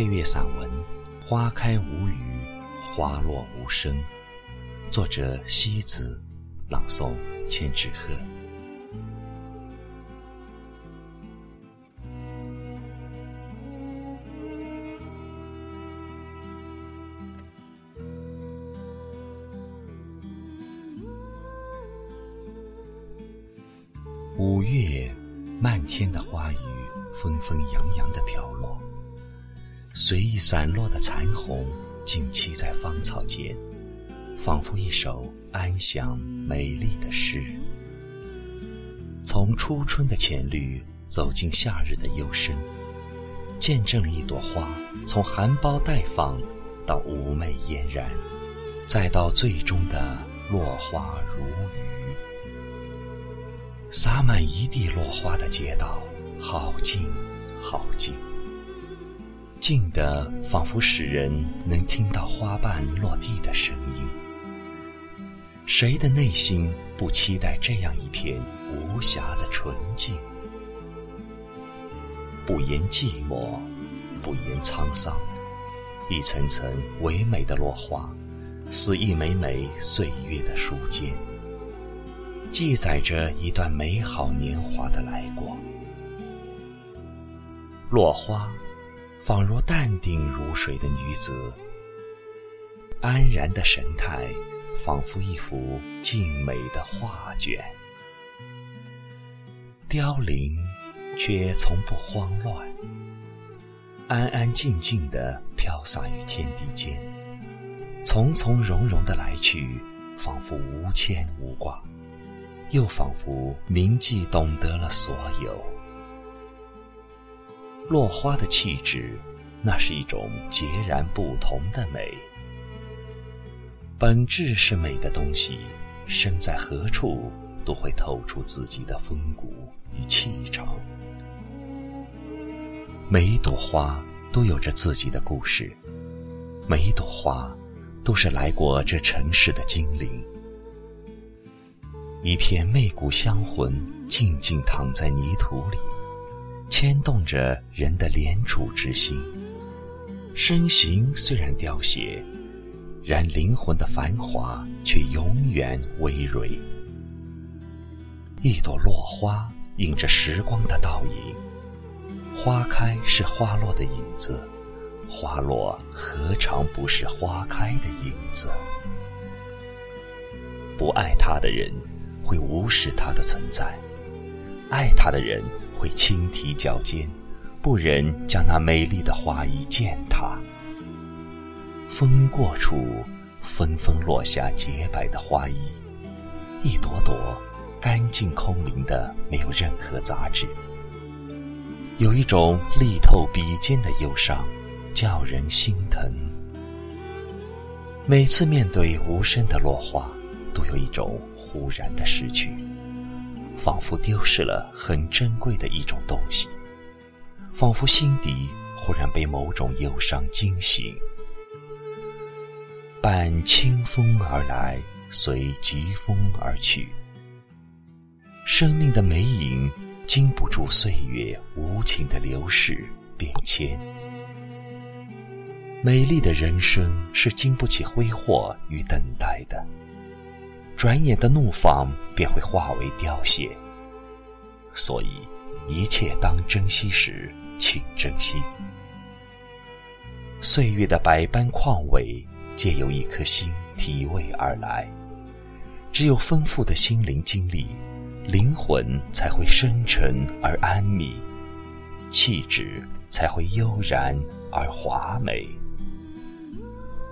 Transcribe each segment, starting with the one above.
配乐散文《花开无语，花落无声》，作者西子，朗诵千纸鹤。五月，漫天的花雨纷纷扬扬的飘落，随意散落的残红静栖在芳草间，仿佛一首安详美丽的诗。从初春的浅绿走进夏日的幽深，见证了一朵花从含苞待放到妩媚嫣然，再到最终的落花如雨。洒满一地落花的街道，好静，好静，静的仿佛使人能听到花瓣落地的声音。谁的内心不期待这样一片无暇的纯净？不言寂寞，不言沧桑，一层层唯美的落花，似一枚枚岁月的书笺。记载着一段美好年华的来过。落花，仿若淡定如水的女子，安然的神态，仿佛一幅静美的画卷。凋零，却从不慌乱，安安静静地飘洒于天地间，从从容容的来去，仿佛无牵无挂。又仿佛铭记懂得了所有。落花的气质，那是一种截然不同的美。本质是美的东西，身在何处都会透出自己的风骨与气场。每一朵花都有着自己的故事，每一朵花都是来过这尘世的精灵。一片媚骨香魂，静静躺在泥土里，牵动着人的怜楚之心。身形虽然凋谢，然灵魂的繁华却永远葳蕤。一朵落花，映着时光的倒影。花开是花落的影子，花落何尝不是花开的影子？不爱他的人。会无视他的存在，爱他的人会轻提脚尖，不忍将那美丽的花衣践踏。风过处，纷纷落下洁白的花衣，一朵朵干净空灵的，没有任何杂质。有一种力透笔尖的忧伤，叫人心疼。每次面对无声的落花，都有一种。忽然的失去，仿佛丢失了很珍贵的一种东西，仿佛心底忽然被某种忧伤惊醒。伴清风而来，随疾风而去。生命的美影经不住岁月无情的流逝变迁，美丽的人生是经不起挥霍与等待的。转眼的怒放便会化为凋谢，所以一切当珍惜时，请珍惜。岁月的百般况味，皆由一颗心体味而来。只有丰富的心灵经历，灵魂才会深沉而安谧，气质才会悠然而华美。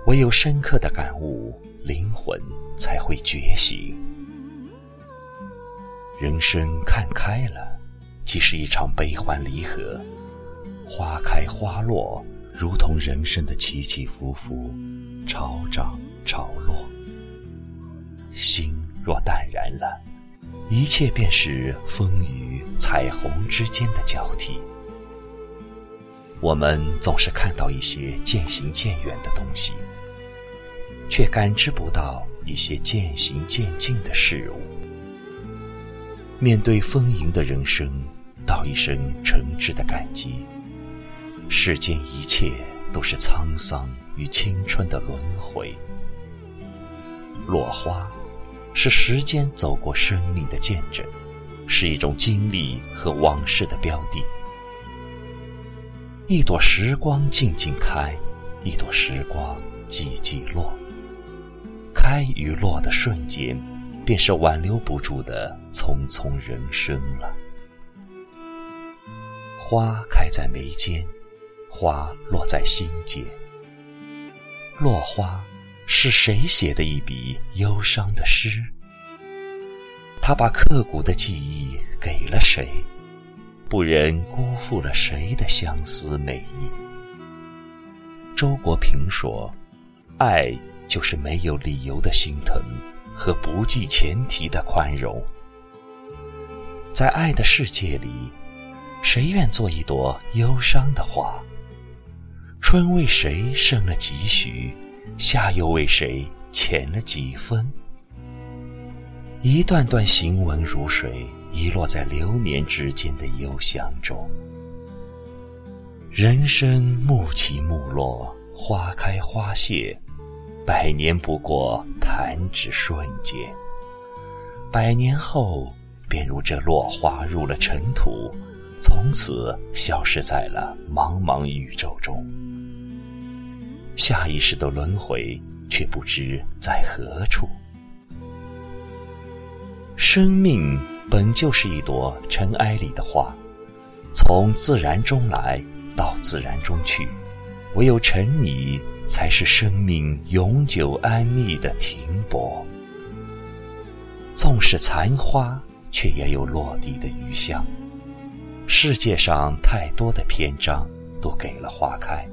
唯有深刻的感悟，灵魂。才会觉醒。人生看开了，即是一场悲欢离合。花开花落，如同人生的起起伏伏，潮涨潮落。心若淡然了，一切便是风雨彩虹之间的交替。我们总是看到一些渐行渐远的东西，却感知不到。一些渐行渐近的事物，面对丰盈的人生，道一声诚挚的感激。世间一切都是沧桑与青春的轮回。落花，是时间走过生命的见证，是一种经历和往事的标的。一朵时光静静开，一朵时光寂寂落。开与落的瞬间，便是挽留不住的匆匆人生了。花开在眉间，花落在心间。落花是谁写的一笔忧伤的诗？他把刻骨的记忆给了谁？不忍辜负了谁的相思美意？周国平说：“爱。”就是没有理由的心疼和不计前提的宽容。在爱的世界里，谁愿做一朵忧伤的花？春为谁生了几许？夏又为谁浅了几分？一段段行文如水，遗落在流年之间的幽香中。人生暮起暮落，花开花谢。百年不过弹指瞬间，百年后便如这落花入了尘土，从此消失在了茫茫宇宙中。下一世的轮回，却不知在何处。生命本就是一朵尘埃里的花，从自然中来到自然中去，唯有沉溺。才是生命永久安谧的停泊。纵使残花，却也有落地的余香。世界上太多的篇章都给了花开，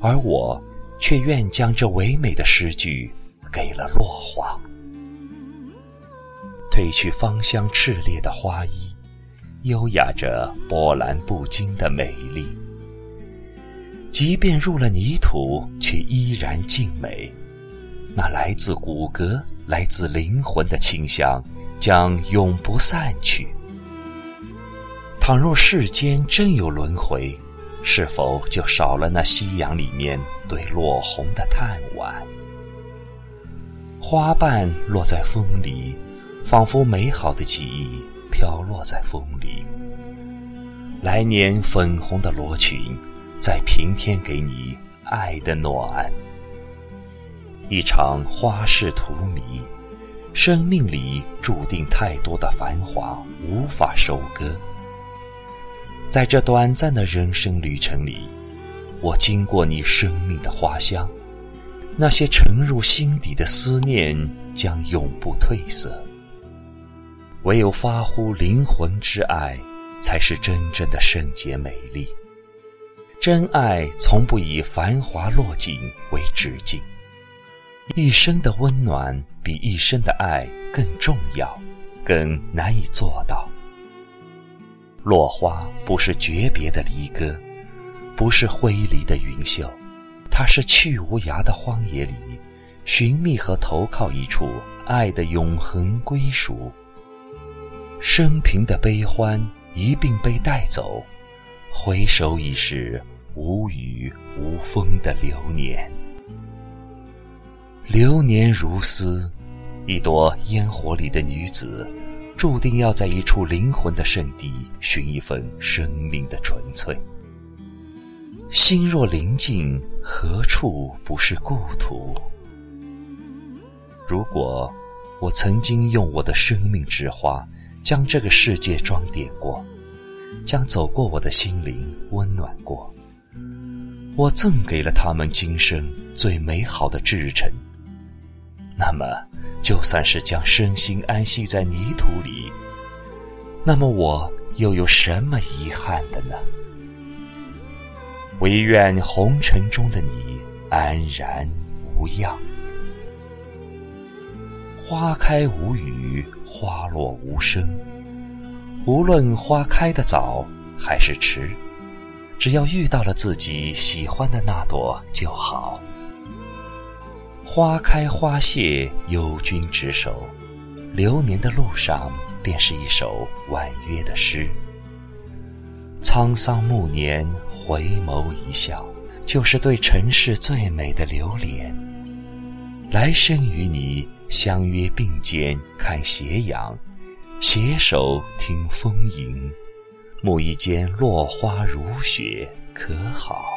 而我却愿将这唯美的诗句给了落花。褪去芳香炽烈的花衣，优雅着波澜不惊的美丽。即便入了泥土，却依然静美。那来自骨骼、来自灵魂的清香，将永不散去。倘若世间真有轮回，是否就少了那夕阳里面对落红的叹惋？花瓣落在风里，仿佛美好的记忆飘落在风里。来年粉红的罗裙。在平添给你爱的暖，一场花事荼蘼，生命里注定太多的繁华无法收割。在这短暂的人生旅程里，我经过你生命的花香，那些沉入心底的思念将永不褪色。唯有发乎灵魂之爱，才是真正的圣洁美丽。真爱从不以繁华落尽为止境，一生的温暖比一生的爱更重要，更难以做到。落花不是诀别的离歌，不是挥离的云袖，它是去无涯的荒野里寻觅和投靠一处爱的永恒归属。生平的悲欢一并被带走，回首已是。无雨无风的流年，流年如丝，一朵烟火里的女子，注定要在一处灵魂的圣地寻一份生命的纯粹。心若宁静，何处不是故土？如果我曾经用我的生命之花，将这个世界装点过，将走过我的心灵温暖过。我赠给了他们今生最美好的至诚。那么，就算是将身心安息在泥土里，那么我又有什么遗憾的呢？唯愿红尘中的你安然无恙。花开无语，花落无声。无论花开的早还是迟。只要遇到了自己喜欢的那朵就好。花开花谢，有君执手，流年的路上便是一首婉约的诗。沧桑暮年，回眸一笑，就是对尘世最美的留恋。来生与你相约并肩看斜阳，携手听风吟，沐浴间落花如雪，可好？